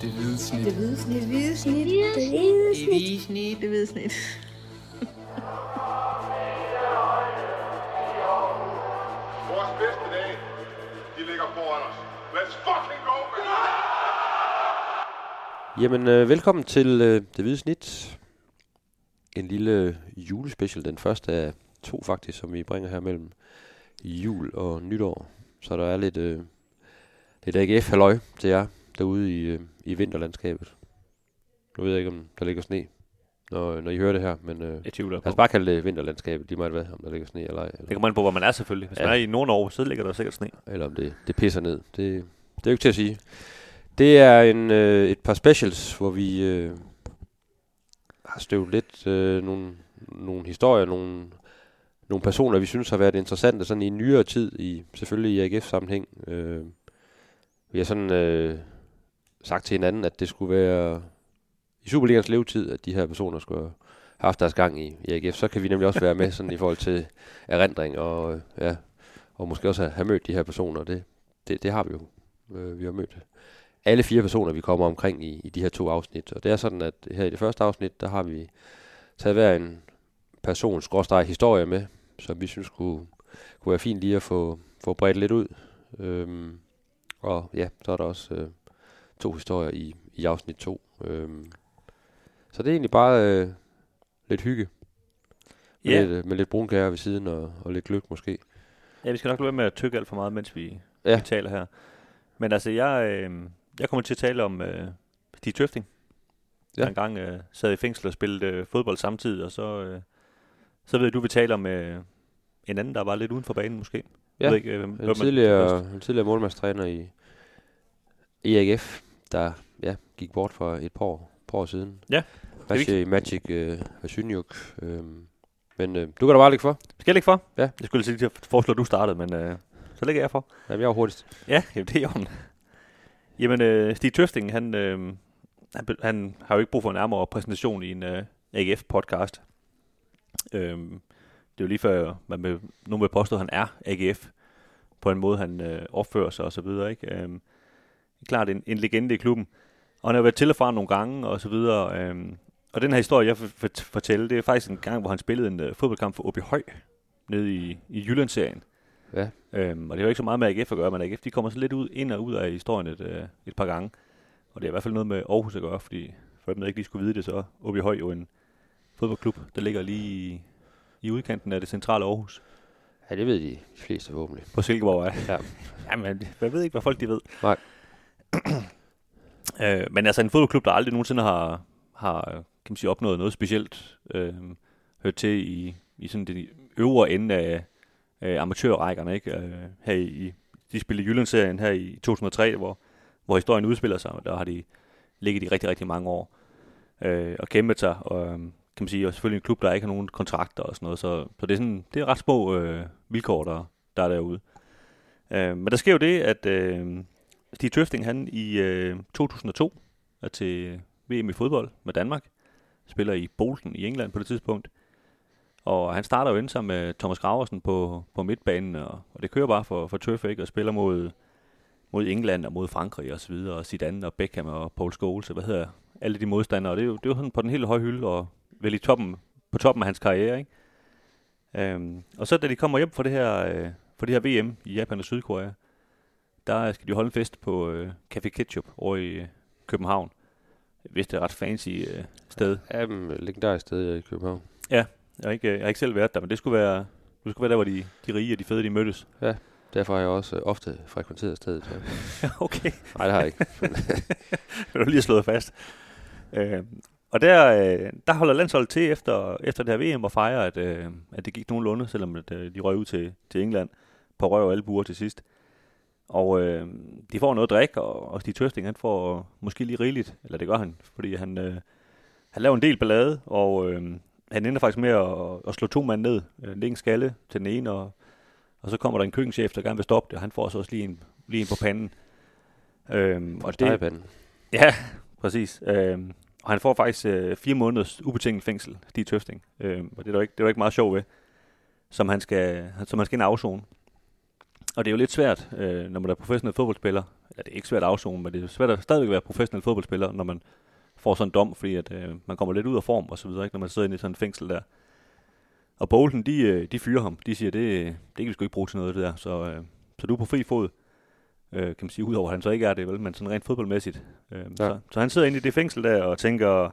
Det hvide snit. Det hvide snit. Det hvide snit. Det hvide snit. hvide snit. Det hvide snit. Vores bedste dage, de ligger foran os. Let's fucking go, man! Jamen, øh, velkommen til øh, Det Hvide Snit. En lille julespecial, den første af to faktisk, som vi bringer her mellem jul og nytår. Så der er lidt, øh, lidt AGF halløj til jer derude i, øh, i vinterlandskabet. Nu ved jeg ikke, om der ligger sne, når, når I hører det her, men øh, Jeg tvivler lad os bare kalde det vinterlandskabet, lige meget hvad, om der ligger sne eller ej. Det Eller, kommer an på, hvor man er selvfølgelig. Hvis Ja. man er i Nordnorge, så ligger der sikkert sne. eller om det, det pisser ned. Det, det er jo ikke til at sige. Det er en, øh, et par specials, hvor vi øh, har støvet lidt øh, nogle, nogle historier, nogle, nogle personer, vi synes har været interessante sådan i nyere tid, i selvfølgelig i AGF-sammenhæng. Øh, vi har sådan øh, sagt til hinanden, at det skulle være i Superligans levetid, at de her personer skulle have haft deres gang i, i AGF. Så kan vi nemlig også være med sådan i forhold til erindring og, øh, ja, og måske også have, have mødt de her personer. Det, det, det har vi jo. Øh, vi har mødt alle fire personer, vi kommer omkring i, i de her to afsnit. Og det er sådan, at her i det første afsnit, der har vi taget hver en persons skråstreg historie med, som vi synes kunne, kunne være fint lige at få, få bredt lidt ud. Øhm, og ja, så er der også øh, to historier i, i afsnit to. Øhm, så det er egentlig bare øh, lidt hygge. Med, Ja. lidt, øh, med lidt brunkager ved siden og, og lidt gløk måske. Ja, vi skal nok lade være med at tykke alt for meget, mens vi, Ja. vi taler her. Men altså, jeg, øh, jeg kommer til at tale om øh, Stig Tøfting. Ja. Ja. En gang øh, sad i fængsel og spillede øh, fodbold samtidig, og så, øh, så ved jeg, du vil tale om øh, en anden, der var lidt uden for banen måske. Ja, Jeg ved ikke, øh, hvem, En tidligere, en tidligere målmandstræner i, i AGF, der ja, gik bort for et par år, par år siden. Ja, Maciej Magic øh, Hasyniuk. Øh, men øh, du kan da bare ligge for. Skal jeg lægge for? Ja. Jeg skulle lige foreslå, at du startede, men øh, så lægger jeg for. Jamen, jeg er jo hurtigst. Ja, jamen, det er jo Jamen, øh, Stig Tøfting, han, øh, han, han har jo ikke brug for en nærmere præsentation i en øh, AGF-podcast. Øhm, det er jo lige før, man vil, nogen vil påstå, at han er AGF, på en måde, han øh, opfører sig og så videre. Ikke? Øhm, klart en, en legende i klubben. Og han har været til og fra nogle gange og så videre. Øhm, og den her historie, jeg vil fort- fortælle, det er faktisk en gang, hvor han spillede en øh, fodboldkamp for OB Høj, nede i, i Jyllandsserien. Ja. Øhm, og det har jo ikke så meget med AGF at gøre, men AGF de kommer så lidt ud, ind og ud af historien et, øh, et par gange. Og det er i hvert fald noget med Aarhus at gøre, fordi for dem, der ikke lige skulle vide det, så OB Høj jo en fodboldklub, der ligger lige i, i udkanten af det centrale Aarhus. Ja, det ved de, de fleste forhåbentlig. På Silkeborg, ja. Ja. Jamen, jeg ved ikke, hvad folk de ved. Nej. øh, men altså en fodboldklub, der aldrig nogensinde har, har kan man sige, opnået noget specielt, øh, hørt til i, i sådan den øvre ende af øh, amatørrækkerne, ikke? Øh, her i, de spillede Jyllandsserien her i 2003, hvor, hvor historien udspiller sig, og der har de ligget i rigtig, rigtig mange år øh, og kæmpet sig, og øh, kan man sige, og selvfølgelig en klub, der ikke har nogen kontrakter og sådan noget, så, så det er sådan, det er ret små øh, vilkår, der, der er derude. Øh, men der sker jo det, at øh, Stig Tøfting, han i øh, 2002 er til VM i fodbold med Danmark, spiller i Bolton i England på det tidspunkt, og han starter jo ind sammen med Thomas Graversen på, på midtbanen, og, og det kører bare for, for Tøf, ikke? Og spiller mod, mod England og mod Frankrig og så videre, og Zidane og Beckham og Paul Scholes, og hvad hedder alle de modstandere. Og det er jo, det er jo sådan på den helt høje hylde, og vel i toppen, på toppen af hans karriere, ikke? Øhm, og så da de kommer hjem fra det her, øh, for det her VM i Japan og Sydkorea, der skal de holde en fest på øh, Café Ketchup over i øh, København. Hvis det er et ret fancy øh, sted. Jamen, legendarisk sted i København. Jeg har, ikke, jeg har ikke selv været der, men det skulle være, det skulle være der, hvor de, de rige og de fede, de mødtes. Derfor har jeg også øh, ofte frekventeret stedet. Ja. okay. Nej, det har jeg ikke. Det du lige slået fast. Øh, og der, øh, der holder landsholdet til efter, efter det her VM og fejrer, at, øh, at det gik nogenlunde, selvom at, øh, de røg ud til, til England på røv og albuer til sidst. Og øh, de får noget drik, og, og Stig Tøsting, han får måske lige rigeligt, eller det gør han, fordi han, øh, han laver en del ballade, og øh, han ender faktisk med at, at slå to mand ned, øh, en skalle til den ene, og, og så kommer der en køkkenchef, der gerne vil stoppe det, og han får så også lige en, lige en på panden. Øhm, og det. Ja, præcis. Øhm, og han får faktisk øh, fire måneders ubetinget fængsel, Stig Tøfting. Øhm, og det er der ikke, det er der ikke meget sjov ved, som han skal, som han skal ind afzone. Og det er jo lidt svært, øh, når man er professionel fodboldspiller. Ja, det er ikke svært at afzone, men det er svært at stadigvæk være professionel fodboldspiller, når man får sådan en dom, fordi at, øh, man kommer lidt ud af form og så videre, ikke, når man sidder inde i sådan et fængsel der. Og Bolton, de, øh, de fyrer ham. De siger, det, det kan vi sgu ikke bruge til noget, det der. Så, øh, så du er på fri fod, øh, kan man sige, udover at han så ikke er det, vel, men sådan rent fodboldmæssigt. Øh, ja. så, så han sidder inde i det fængsel der og tænker,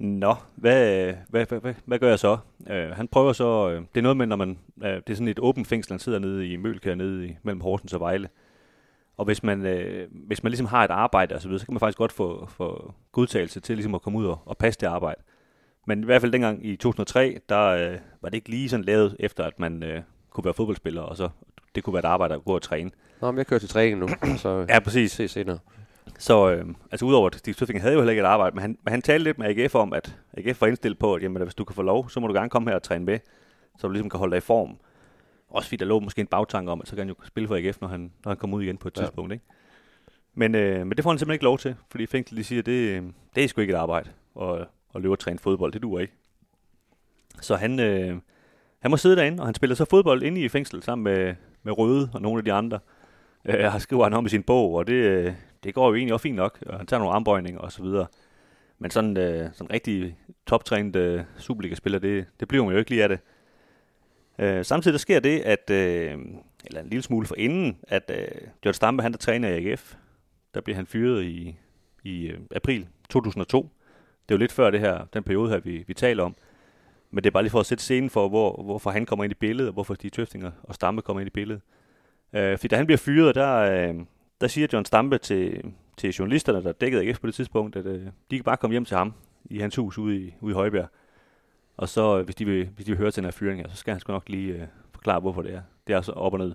Nå, hvad, hvad, hvad, hvad, hvad gør jeg så? Øh, han prøver så, øh, det er noget med, når man, øh, det er sådan et åbent fængsel, han sidder nede i Mølkær, nede i, mellem Horsens og Vejle. Og hvis man, øh, hvis man ligesom har et arbejde og så videre, så kan man faktisk godt få, få godtagelse til ligesom at komme ud og, og passe det arbejde. Men i hvert fald dengang i 2003, der øh, var det ikke lige sådan lavet efter, at man øh, kunne være fodboldspiller, og så det kunne være et arbejde at gå og træne. Nå, men jeg kører til træning nu, så Ja, præcis. ses senere. Så øh, altså udover at Steve Støffing havde jo heller ikke et arbejde, men han, men han talte lidt med AGF om, at AGF var indstillet på, at jamen, at hvis du kan få lov, så må du gerne komme her og træne med, så du ligesom kan holde dig i form. Også fordi der lå måske en bagtanke om, at så kan han jo spille for AGF, når han, når han kommer ud igen på et Ja. tidspunkt. Ikke? Men, øh, men det får han simpelthen ikke lov til, fordi fængslet de siger, det, det er sgu ikke et arbejde at, at løbe og træne fodbold, det duer ikke. Så han, øh, han må sidde derinde, og han spiller så fodbold inde i fængslet sammen med, med Røde og nogle af de andre. Øh, har skriver han om i sin bog, og det, øh, det går jo egentlig også fint nok, og han tager nogle armbøjninger og så videre. Men sådan øh, sådan rigtig toptrænet øh, Superliga-spiller, det, det bliver man jo ikke lige af det. Øh, samtidig der sker det, at, øh, eller en lille smule for inden, at øh, John Stampe, han der træner i AGF, der bliver han fyret i, i øh, april 2002. Det er jo lidt før det her, den periode her, vi, vi taler om. Men det er bare lige for at sætte scenen for, hvor, hvorfor han kommer ind i billedet, og hvorfor de Tøftinger og Stampe kommer ind i billedet. Øh, fordi da han bliver fyret, der, øh, der siger John Stampe til, til journalisterne, der dækkede AGF på det tidspunkt, at øh, de kan bare komme hjem til ham i hans hus ude i, ude i Højbjerg. Og så, øh, hvis de vil, hvis de vil høre til den her fyring, her, så skal han sgu nok lige øh, forklare, hvorfor det er. Det er så op og ned.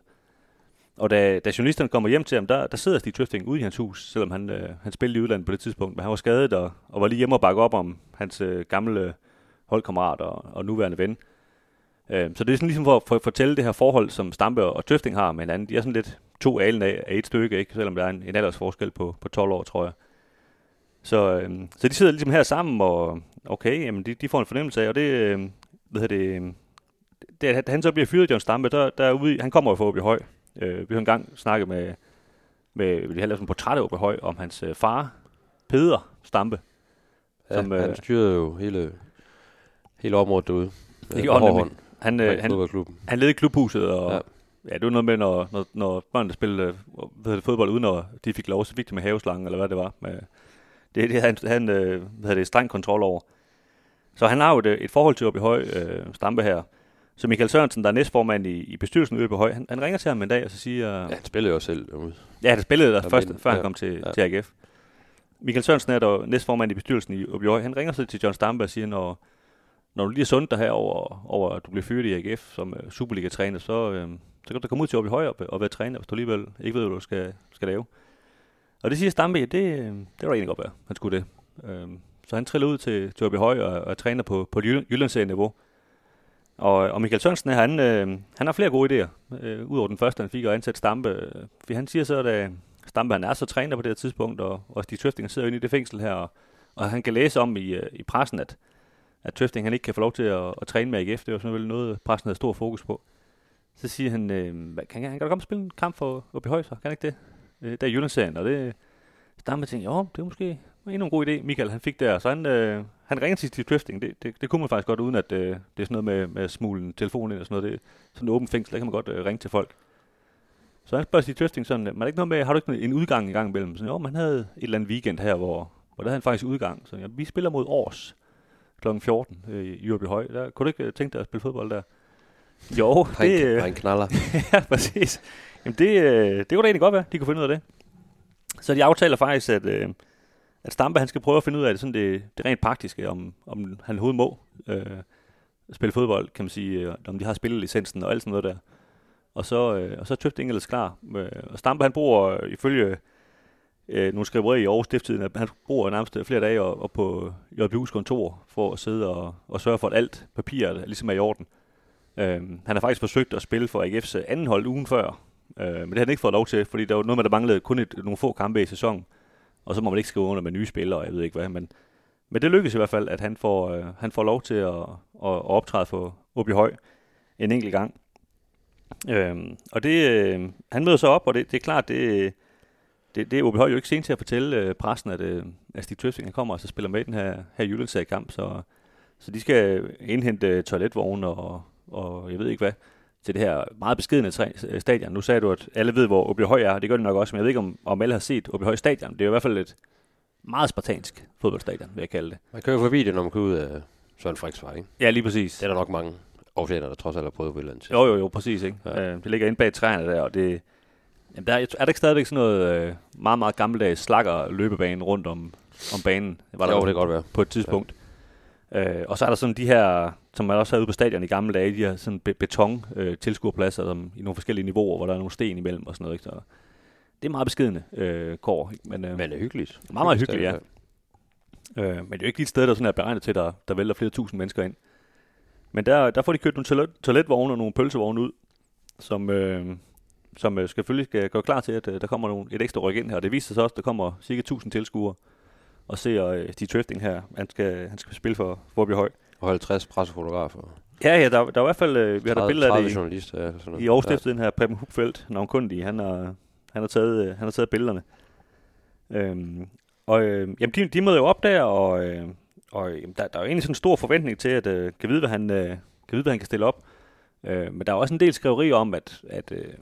Og da, da journalisterne kommer hjem til ham, der, der sidder Stig Tøfting ude i hans hus, selvom han, øh, han spillede i udlandet på det tidspunkt. Men han var skadet og, og var lige hjemme og bakke op om hans øh, gamle øh, holdkammerat og, og nuværende ven. Øh, så det er sådan ligesom for, for at fortælle det her forhold, som Stampe og Tøfting har med hinanden. De er sådan lidt to alen af, af et stykke, ikke? selvom der er en, en aldersforskel på, på 12 år, tror jeg. Så, øh, så de sidder ligesom her sammen, og okay, jamen de, de får en fornemmelse af, og det, øh, hvad det, øh, det, at han så bliver fyret, John Stampe, der, der er ude, han kommer jo fra Åby Høj. Øh, vi har engang snakket med, med vi har lavet sådan en portræt af Åby Høj, om hans øh, far, Peder Stampe. Ja, Som, øh, han styrede jo hele, hele området derude. Gjorde han nemlig. Han, øh, han, fodboldklubben. han led i klubhuset, og ja. Ja. det var noget med, når, når, når børnene spillede hvad det, fodbold, uden at de fik lov, så fik de med haveslangen, eller hvad det var. Med, det, det havde han, han øh, hvad det, streng kontrol over. Så han har jo et, et forhold til Åby Høj, øh, Stampe her. Så Michael Sørensen, der er næstformand i, i bestyrelsen på Høj, han, han ringer til ham en dag, og så siger... Ja, han spillede jo selv derude. Ja, han spillede der først, men- før han ja, kom til, ja. til AGF. Michael Sørensen er der næstformand i bestyrelsen i Åbyhøj. Han ringer så til John Stampe og siger, når, når du lige er sundt dig her over, over, at du bliver fyret i AGF som uh, Superliga-træner, så, øh, så kan du komme ud til Åbyhøj og, øh, og være træner, hvis du alligevel ikke ved, hvad du skal, skal lave. Og det siger Stampe, det, øh, det var egentlig godt være, han skulle det. Øh, så han triller ud til, til Åbyhøj og, og træner på, på Jyllandsserie-niveau. Og, og Michael Sørensen, han, øh, han har flere gode idéer, øh, udover den første, han fik at ansætte Stampe. For han siger så, at Stampe han er så træner på det her tidspunkt, og, og Stig Tøfting sidder inde i det fængsel her, og, og han kan læse om i, i pressen, at, at Tøfting han ikke kan få lov til at, at træne med AGF. Det var selvfølgelig noget, pressen havde stor fokus på. Så siger han, øh, kan, han kan da komme og spille en kamp for OB Højser, kan han ikke det? Øh, der er Jyllandsserien, og det Stampe tænkte, jo, det er måske endnu en god idé, Michael han fik der. Så han, øh, han ringer til Steve Tøfting. Det, det, det, kunne man faktisk godt, uden at øh, det er sådan noget med, med smulen telefonen telefon ind og sådan noget. Det, sådan en åben fængsel, der kan man godt øh, ringe til folk. Så han spørger Steve Tøfting sådan, man er ikke noget med, har du ikke en udgang i gang imellem? Så jo, man havde et eller andet weekend her, hvor, hvor der havde han faktisk udgang. Så ja, vi spiller mod Års kl. 14 øh, i Høj. Der, kunne du ikke øh, tænke dig at spille fodbold der? Jo, Det, det, øh, en knaller. ja, præcis. Jamen det, øh, det kunne da egentlig godt være, de kunne finde ud af det. Så de aftaler faktisk, at, øh, at Stampe han skal prøve at finde ud af det, sådan det, det rent praktiske, om, om han overhovedet må øh, spille fodbold, kan man sige, øh, om de har spillelicensen og alt sådan noget der. Og så, øh, og så er Tøfting ellers klar. Øh, og Stampe han bruger øh, ifølge øh, nogle skriverier i Aarhus Stifttiden, at han bruger nærmest flere dage og, og på JBU's kontor for at sidde og, og sørge for, at alt papir ligesom er i orden. Øh, han har faktisk forsøgt at spille for AGF's anden hold ugen før, øh, men det har han ikke fået lov til, fordi der var noget med, der manglede kun et, nogle få kampe i sæsonen, og så må man ikke skrive under med nye spillere, og jeg ved ikke hvad, men, men det lykkedes i hvert fald, at han får, øh, han får lov til at, at, at optræde for Åby Høj en enkelt gang. Øhm, og det, øh, han møder så op, og det, det er klart, det, det, det er Høj jo ikke sent til at fortælle øh, pressen, at, øh, at Stig Tøfting kommer og så spiller med i den her, her Jyllandsag kamp, så, så de skal indhente toiletvogne og, og jeg ved ikke hvad, til det her meget beskedende træ, stadion. Nu sagde du, at alle ved, hvor Høj er, det gør de nok også, men jeg ved ikke, om, om alle har set Høj stadion. Det er i hvert fald et meget spartansk fodboldstadion, vil jeg kalde det. Man kører forbi det, når man kører ud af Søren Friksvej, ikke? Ja, lige præcis. Det er der nok mange overflader, der trods alt har prøvet på et eller andet Jo, jo, jo, præcis. Ikke? Ja. Øh, det ligger inde bag træerne der, og det, jamen der er, er der ikke stadigvæk sådan noget øh, meget, meget gammeldags slakker løbebane rundt om, om banen? Var der Jo, det kan godt være. på et tidspunkt. Ja. Øh, og så er der sådan de her, som man også havde ude på stadion i gamle dage, de her sådan be- beton øh, tilskuerpladser som, i nogle forskellige niveauer, hvor der er nogle sten imellem og sådan noget. Ikke? Så det er meget beskedende øh, kår, ikke? men, øh, Men det er hyggeligt. Meget, meget hyggeligt, ja. Øh, men det er jo ikke lige et sted, der sådan er beregnet til, der, der vælter flere tusind mennesker ind. Men der, der får de kørt nogle toilet, toiletvogne og nogle pølsevogne ud, som, øh, som øh, selvfølgelig skal gøre klar til, at øh, der kommer nogle, et ekstra ryk ind her. Og det viser sig også, at der kommer cirka 1000 tilskuere og ser øh, Stig Trifting her. Han skal, han skal spille for Vorby Høj. Og 50 pressefotografer. Ja, ja, der, der er i hvert fald, øh, vi har der 30, billeder af 30 det i, journalister. Ja, sådan noget. i Aarhus Stiftstiden her, Preben Hupfeldt, navnkundig, han har, han har, taget, øh, han har taget billederne. Øhm, og øh, jamen, de, de møder jo op der, og, øh, og jamen, der, der er jo egentlig sådan en stor forventning til, at øh, kan vide, hvad han, øh, kan vide, hvad han kan stille op. Øh, men der er også en del skriverier om, at, at øh,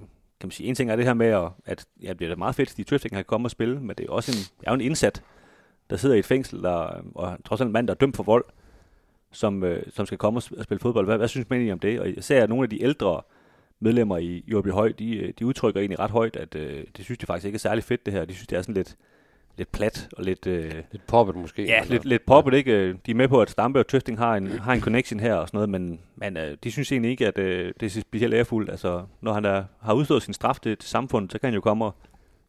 kan man sige, en ting er det her med, at, at ja, det er da meget fedt, at de tøftinger kan komme og spille, men det er også en, er jo en indsat, der sidder i et fængsel, der, og trods alt en mand, der er dømt for vold, som, øh, som skal komme og spille fodbold. Hvad, hvad synes man egentlig om det? Og især nogle af de ældre medlemmer i Jørby Høj, de, øh, de udtrykker egentlig ret højt, at øh, det synes de faktisk ikke er særlig fedt det her. De synes, det er sådan lidt, lidt plat og lidt... Øh, Lidt poppet måske. Ja, eller- lidt, lidt poppet, ikke? De er med på, at Stampe og Tøsting har en, har en connection her og sådan noget, men, men øh, de synes egentlig ikke, at øh, det er specielt ærefuldt. Altså, når han er, har udstået sin straf til, til samfundet, så kan han jo komme og,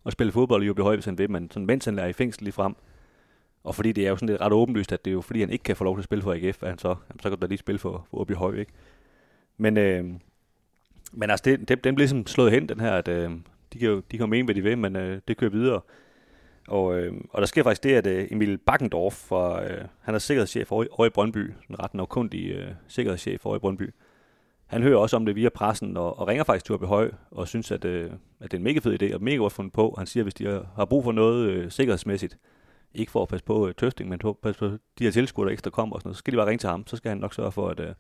og spille fodbold i Jørby Høj, hvis han vil, men sådan, mens han er i fængsel lige frem. Og fordi det er jo sådan lidt ret åbenlyst, at det er jo fordi, han ikke kan få lov til at spille for AGF, at han så, jamen, så kan der lige spille for, for Åby Høj, ikke? Men, øh, men altså, det, det, den bliver ligesom slået hen, den her, at øh, de, kan jo, de kan jo mene, hvad de vil, men øh, det kører videre. Og, øh, og der sker faktisk det, at øh, Emil Bakkendorf, fra, øh, han er sikkerhedschef over, i- over i Brøndby, en ret navkundig øh, sikkerhedschef over i Brøndby. Han hører også om det via pressen, og, og ringer faktisk til Åby Høj, og synes, at, øh, at det er en mega fed idé, og mega godt fundet på. Han siger, at hvis de har, har brug for noget øh, sikkerhedsmæssigt, ikke for at passe på øh, tøsting, men på at passe på de her tilskuere, der ekstra kommer og sådan noget, så skal de bare ringe til ham, så skal han nok sørge for at øh,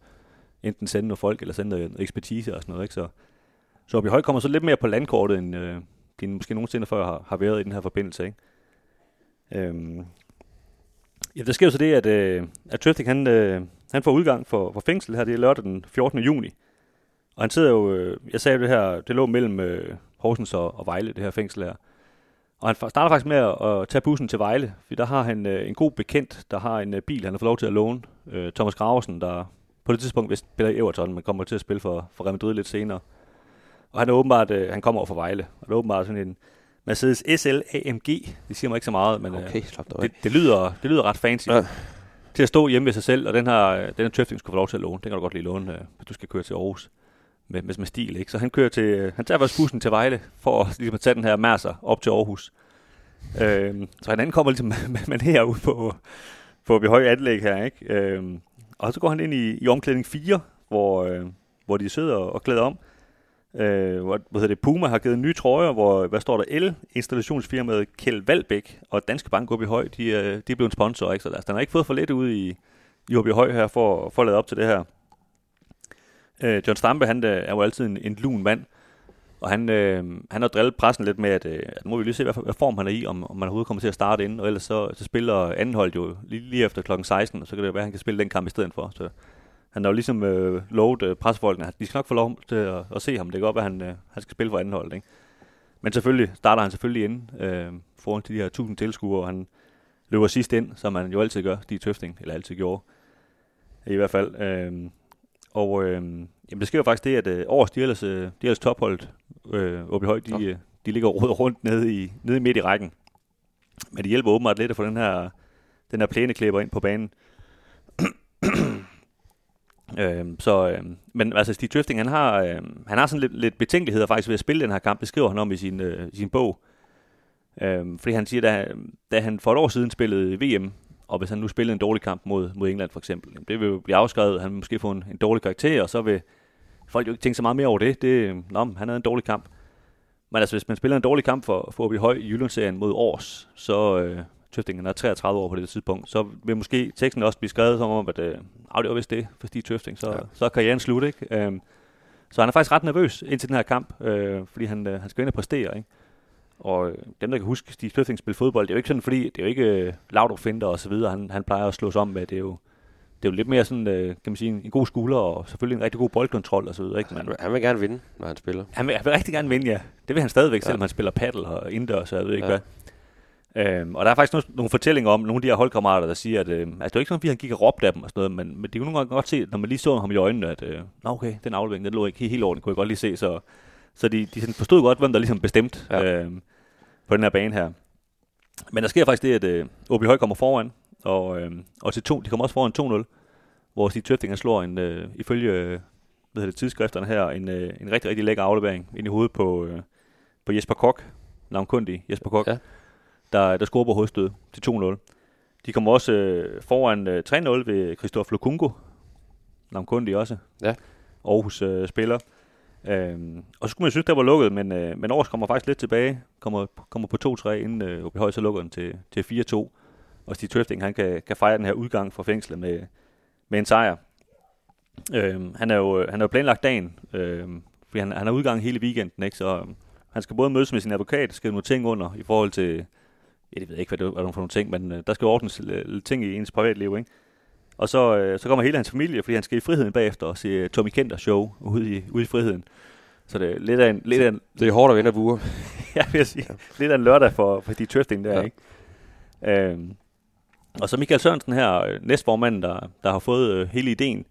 enten sende nogle folk, eller sende noget, ekspertise og sådan noget. Ikke? Så, så Åby Høj kommer så lidt mere på landkortet, end øh, de måske nogensinde før har, har været i den her forbindelse. Ikke? Øhm, ja, der sker jo så det, at, øh, at Tøfting, han, øh, han får udgang for, for fængsel her, det er lørdag den 14. juni. Og han sidder jo, øh, jeg sagde jo det her, det lå mellem øh, Horsens og, og Vejle, det her fængsel her. Og han starter faktisk med at, at tage bussen til Vejle, for der har han øh, en god bekendt, der har en øh, bil, han har fået lov til at låne. Øh, Thomas Graversen, der på det tidspunkt vil spiller i Everton, men kommer til at spille for, for Real Madrid lidt senere. Og han er åbenbart, øh, han kommer over fra Vejle, og det er åbenbart sådan en Mercedes SL AMG. Det siger mig ikke så meget, men øh, Okay, slap dig af. det, det, lyder, det lyder ret fancy. Ja. Til at stå hjemme ved sig selv, og den her, den her Tøfting skulle få lov til at låne. Den kan du godt lige låne, øh, hvis du skal køre til Aarhus med, med, med stil. Ikke? Så han kører til, øh, han tager faktisk bussen til Vejle, for at, ligesom at tage den her Mercer op til Aarhus. Øhm, så han ankommer ligesom med, med herude på, på ved høje anlæg her. Ikke? Øhm, og så går han ind i, i omklædning 4, hvor, øh, hvor de sidder og klæder om. Øh, hvad hedder det, Puma har givet nye trøjer, hvor, hvad står der, el-installationsfirmaet Kjeld Valbæk og Danske Bank op i høj, de, øh, de er blevet sponsor, ikke? Så der, den har ikke fået for lidt ud i, i OB Høj her for, for at lade op til det her. Øh, John Stampe, han øh, er jo altid en, en lun mand, og han, øh, han har drillet pressen lidt med, at, øh, at nu må vi lige se, hvad, hvad form han er i, om, om man overhovedet kommer til at starte inden, og ellers så, så spiller anden hold jo lige, lige efter klokken 16, og så kan det være, at han kan spille den kamp i stedet for. Så han har jo ligesom øh, lovet øh, pressefolkene, at de skal nok få lov til at, at se ham. Det kan godt være, at han, øh, han skal spille for anden hold, ikke? Men selvfølgelig starter han selvfølgelig inden øh, foran til de her 1000 tilskuere, og han løber sidst ind, som han jo altid gør, de Tøfting, eller altid gjorde. I hvert fald. Øh, og øh, jamen, det sker jo faktisk det, at øh, de ellers, øh, de ellers topholdet øh, høj, de, øh, de ligger roder rundt nede i, nede midt i rækken. Men det hjælper åbenbart lidt at få den her, den her plæneklæber ind på banen. Øhm, så, øhm, men altså Steve Drifting, han har, øhm, han har sådan lidt, lidt betænkeligheder faktisk ved at spille den her kamp. Det skriver han om i sin, øh, sin bog. Øhm, fordi han siger, da, da han for et år siden spillede VM, og hvis han nu spillede en dårlig kamp mod, mod England for eksempel, jamen, det vil jo blive afskrevet, han vil måske få en, en dårlig karakter, og så vil folk jo ikke tænke så meget mere over det. det nå, han havde en dårlig kamp. Men altså, hvis man spiller en dårlig kamp for, for OB Høj i Jyllandsserien mod Års, så øh, Tøfting han er 33 år på det tidspunkt, så vil måske teksten også blive skrevet som om, at øh, det var vist det for Stig Tøfting, så, ja. så er karrieren slut, ikke? Øh, så han er faktisk ret nervøs indtil den her kamp, øh, fordi han, øh, han skal ind og præstere, ikke? Og øh, dem, der kan huske Stig Tøfting spille fodbold, det er jo ikke sådan, fordi det er jo ikke øh, Laudrup Finder og så videre, han, han plejer at slås om med, det er jo det er jo lidt mere sådan, øh, kan man sige, en, en god skulder og selvfølgelig en rigtig god boldkontrol og så videre. Ikke? Men, han, han vil gerne vinde, når han spiller. Han vil, han vil rigtig gerne vinde, ja. Det vil han stadigvæk, ja. selvom han spiller paddle og indendørs, og jeg ved ikke ja. hvad. Øhm, og der er faktisk nogle, nogle fortællinger om nogle af de her holdkammerater, der siger, at øh, altså, det er ikke sådan, at han gik og råbte af dem og sådan noget, men, men de kunne nogle gange godt se, når man lige så ham i øjnene, at øh, Nå, okay, den aflevering, den lå ikke helt, helt ordentligt, kunne jeg godt lige se. Så, så de, de sådan forstod godt, hvem der ligesom bestemt ja. øh, på den her bane her. Men der sker faktisk det, at øh, OB Høj kommer foran, og, øh, og til to, de kommer også foran 2-0 hvor Stig Tøfting slår en, øh, ifølge hvad hedder det, tidsskrifterne her, en, øh, en rigtig, rigtig lækker aflevering ind i hovedet på, øh, på Jesper Kok, navnkundig Jesper Kok, ja. Der, der scorer på hovedstød til 2-0. De kommer også øh, foran øh, 3-0 ved Christoph Lukungo, navnkundig også. Ja. Aarhus øh, spiller. Øhm, og så skulle man synes, det var lukket, men, øh, men Aarhus kommer faktisk lidt tilbage, kommer, kommer på 2-3, inden øh, OB Høj så lukker den til, til 4-2. Og Stig Tøfting, han kan, kan fejre den her udgang fra fængslet med, med en sejr. Øh, han, er jo, han er jo planlagt dagen, øh, fordi han, han har udgang hele weekenden, ikke? så øh, han skal både mødes med sin advokat, skal nogle ting under i forhold til, ja, det ved jeg ikke, hvad det er for nogle ting, men øh, der skal ordnes lidt ting i ens privatliv, ikke? Og så, øh, så kommer hele hans familie, fordi han skal i friheden bagefter og se Tommy Kenter show ude i, ude i friheden. Så det er lidt af en... Lidt af en det er hårdt at vinde af buer. ja, vil jeg sige. Ja. Lidt af en lørdag for, for de tøfting der, ja. ikke? Øhm, og så Michael Sørensen her, øh, næstformanden, der, der har fået øh, hele ideen,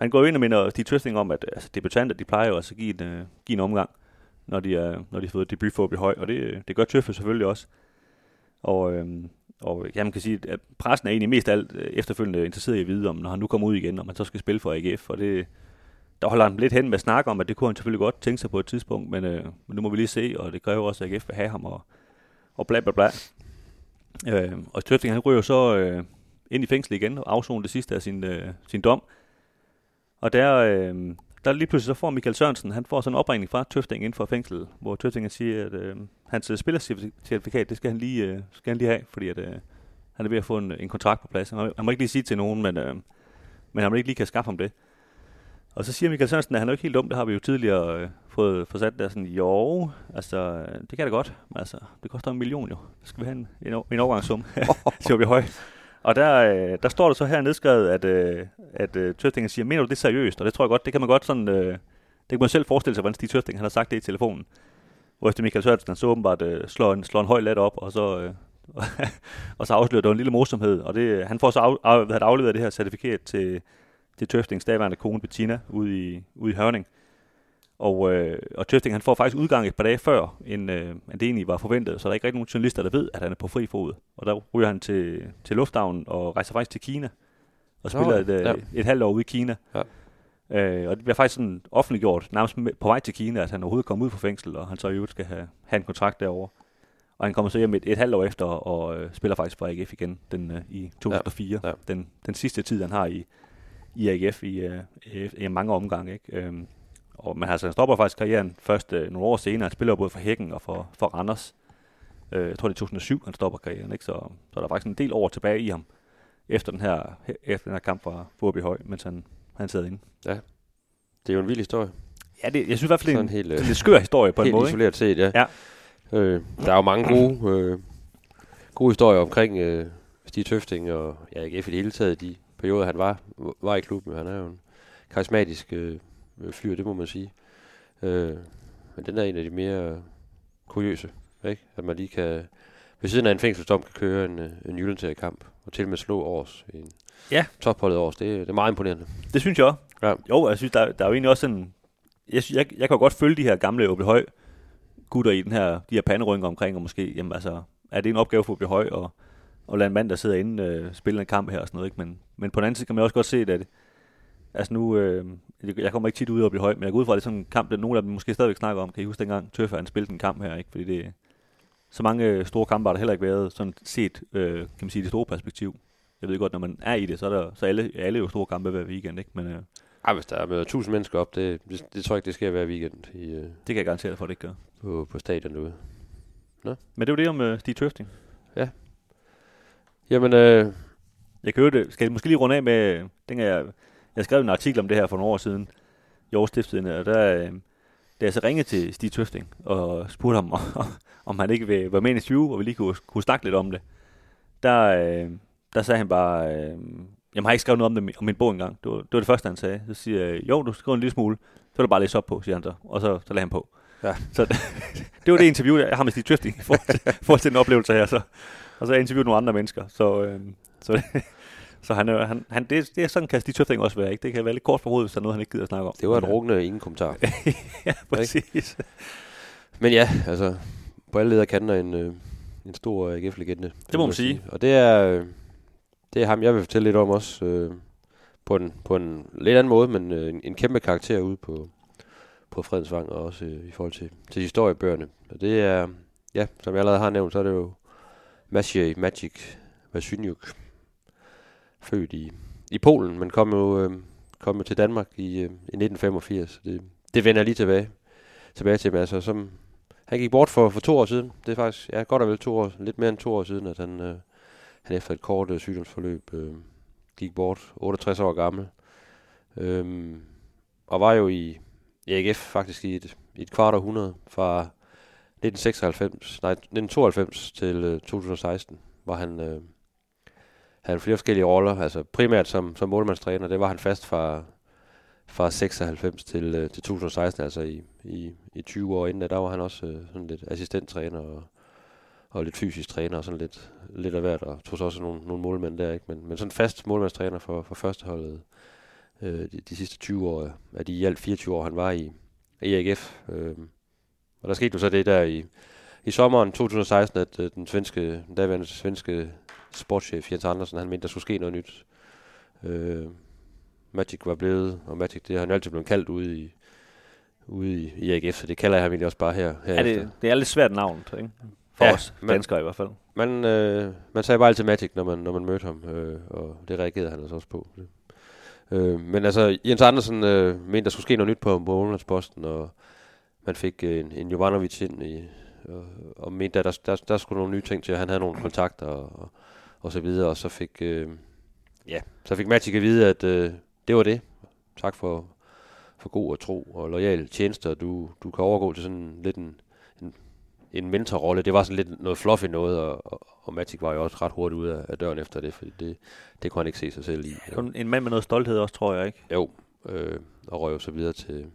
han går ind og minder de Twisting om, at altså, debutanter, de plejer jo også at give en, øh, give en omgang, når de, er, når de har fået debut for høj, og det, det gør Tøffe selvfølgelig også. Og, øh, og ja, man kan sige, at pressen er egentlig mest alt øh, efterfølgende interesseret i at vide, om når han nu kommer ud igen, om man så skal spille for AGF, og det, der holder han lidt hen med at snakke om, at det kunne han selvfølgelig godt tænke sig på et tidspunkt, men, øh, men nu må vi lige se, og det kræver også, at AGF vil have ham, og, og bla bla bla. Øh, og Tøfting, han ryger så øh, ind i fængsel igen og afsoner det sidste af sin, øh, sin dom. Og der, øh, der lige pludselig så får Michael Sørensen, han får sådan en opringning fra Tøfting inden for fængslet, hvor Tøfting siger, at øh, hans øh, spillercertifikat, det skal han lige, øh, skal han lige have, fordi at, øh, han er ved at få en, en kontrakt på plads. Han, han må ikke lige sige til nogen, men, øh, men han må ikke lige kan skaffe ham det. Og så siger Michael Sørensen, at han er jo ikke helt dum, det har vi jo tidligere øh, fået, forsat der sådan, jo, altså, det kan det godt, men altså, det koster en million jo. Så skal vi have en, en, en overgangssum, så vi højt. Og der, øh, der står der så her nedskrevet, at, øh, at øh, Tøstingen siger, mener du det seriøst? Og det tror jeg godt, det kan man godt sådan, øh, det kan man selv forestille sig, hvordan Stig Tøfting han har sagt det i telefonen. Hvor efter Michael Sørensen, han så åbenbart øh, slår, en, slår en høj lat op, og så, øh, og så afslører det en lille morsomhed. Og det, øh, han får så af, af, afleveret det her certifikat til, til Tøftings daværende kone Bettina ude i, ude i Hørning. Og, øh, og Tøfting han får faktisk udgang et par dage før, end, øh, end det egentlig var forventet, så der er ikke rigtig nogen journalister, der ved, at han er på fri fod. Og der ryger han til, til lufthavnen og rejser faktisk til Kina, og spiller et, øh, ja. et halvt år ude i Kina. Ja. Øh, og det bliver faktisk sådan offentliggjort, nærmest på vej til Kina, at han overhovedet kommer ud fra fængsel, og han så i øvrigt skal have, have en kontrakt derovre. Og han kommer så hjem et, et halvt år efter og øh, spiller faktisk for AGF igen den, øh, i 2004. Ja. Ja. Den, den sidste tid, han har i, i AGF i, øh, i, i mange omgange. Ikke? Øhm, og, men altså, han stopper faktisk karrieren først øh, nogle år senere. Han spiller både for Hækken og for, for Randers. Øh, jeg tror, det er 2007, han stopper karrieren. Ikke? Så, så der er faktisk en del år tilbage i ham efter den her, efter den her kamp for Forby Høj, mens han, han sad inde. Ja, det er jo en vild historie. Ja, det, jeg synes i hvert fald, det er en, helt, en lidt skør historie på en måde. Helt isoleret set, ja. ja. Øh, der er jo mange gode, øh, gode historier omkring øh, Stig Tøfting og ja, AGF i det hele taget, de perioder, han var, var i klubben. Han er jo en karismatisk øh, fyr, det må man sige. Øh, men den er en af de mere kuriøse, ikke? At man lige kan, ved siden af en fængselsdom, kan køre en, øh, en Jylland kamp og til og med slå års en ja. topholdet års. Det, det er meget imponerende. Det synes jeg også. Ja. Jo, jeg synes, der, der er jo egentlig også sådan, jeg, synes, jeg, jeg kan godt følge de her gamle Åbel Høj gutter i den her, de her panderynker omkring, og måske, jamen altså, er det en opgave for Åbel Høj, og og lade en mand, der sidder inde, øh, spille en kamp her og sådan noget. Ikke? Men, men på den anden side kan man også godt se, at altså nu, øh, jeg kommer ikke tit ud og blive høj, men jeg går ud fra, at det er sådan en kamp, der nogle af dem måske stadigvæk snakker om. Kan I huske dengang Tøffer, han spillede en kamp her, ikke? Fordi det, så mange øh, store kampe har der heller ikke været, sådan set, øh, kan man sige, det store perspektiv. Jeg ved godt, når man er i det, så er, der, så alle, alle jo store kampe hver weekend, ikke? Men, øh, Ej, hvis der er med 1000 mennesker op, det, det, det tror jeg ikke, det sker hver weekend i, øh, Det kan jeg garantere for, at det ikke gør. på, på stadion derude. Men det var det om uh, Stig Tøfting. Jamen, øh, Jeg kan jo det. Skal jeg måske lige runde af med, dengang jeg, jeg skrev en artikel om det her for nogle år siden, i årstiftiden, og der, øh, da jeg så ringede til Stig Tøfting og spurgte ham, om han ikke vil være med i interview, og vi lige kunne, kunne snakke lidt om det, der, øh, der sagde han bare, øh, jeg har ikke skrevet noget om det om min bog engang. Det var, det var det første, han sagde. Så siger jeg, jo, du skriver en lille smule, så vil du bare læse op på, siger han så. Og så, så lagde han på. Ja. Så det, var det interview, jeg har med Stig Tøfting i forhold til, forhold til den oplevelse her. Så, og så har jeg interviewet nogle andre mennesker. Så, øh, så, det, så han, han, han, det, det er sådan kan Stig Tøfting også være. Ikke? Det kan være lidt kort for hovedet, hvis der er noget, han ikke gider at snakke om. det var et øh, rungende ingen kommentar. ja, præcis. Men ja, altså, på alle leder kanter en, øh, en stor AGF-legende. Det må man sige. Og det er, øh, det er ham, jeg vil fortælle lidt om også. Øh, på, en, på en lidt anden måde, men øh, en, en kæmpe karakter ude på, på Fredensvang, og også øh, i forhold til, til historiebøgerne. Og det er, ja, som jeg allerede har nævnt, så er det jo Maciej Magic Vasyniuk, født i, i Polen, men kom jo, øh, kom jo til Danmark i, øh, i 1985. Det, det vender jeg lige tilbage, tilbage til. Men altså, som, han gik bort for, for to år siden. Det er faktisk ja, godt og vel to år, lidt mere end to år siden, at han, øh, han efter et kort øh, sygdomsforløb øh, gik bort. 68 år gammel. Øh, og var jo i, i AGF faktisk i et, i et kvart århundrede fra 1996, nej, 1992 til øh, 2016 var han øh, havde flere forskellige roller, altså primært som, som målmandstræner, det var han fast fra, fra 96 til, øh, til 2016, altså i, i, i 20 år inden, der var han også øh, sådan lidt assistenttræner og, og lidt fysisk træner og sådan lidt, lidt af hvert, og tog så også nogle, nogle målmænd der, ikke? Men, men sådan fast målmandstræner for, for førsteholdet øh, de, de sidste 20 år, af de i alt 24 år, han var i, i AGF. Øh, og der skete jo så det der i, i sommeren 2016, at øh, den svenske, den daværende svenske sportschef Jens Andersen, han mente, der skulle ske noget nyt. Øh, Magic var blevet, og Magic, det har han altid blevet kaldt ude i, ude i, i AGF, så det kalder jeg ham egentlig også bare her. Ja, herefter. det, det er lidt svært navn, ikke? For Ja, os men- danskere i hvert fald. Man, øh, man sagde bare altid Magic, når man, når man mødte ham, øh, og det reagerede han altså også på. Øh, men altså, Jens Andersen øh, mente, der skulle ske noget nyt på målmandsposten, og man fik øh, en, en Jovanovic ind i, og, og mente, at der, der, der skulle nogle nye ting til, han havde nogle kontakter og, og, og så videre, og så fik, øh, ja, så fik Magic at vide, at øh, det var det. Tak for, for god og tro og lojal tjeneste, og du, du kan overgå til sådan lidt en, en, en mentorrolle. Det var sådan lidt noget fluffy noget, og, og, og Magic var jo også ret hurtigt ude af, af døren efter det, fordi det, det kunne han ikke se sig selv i. Kun en mand med noget stolthed også, tror jeg, ikke? Jo, øh, og røg jo så videre til,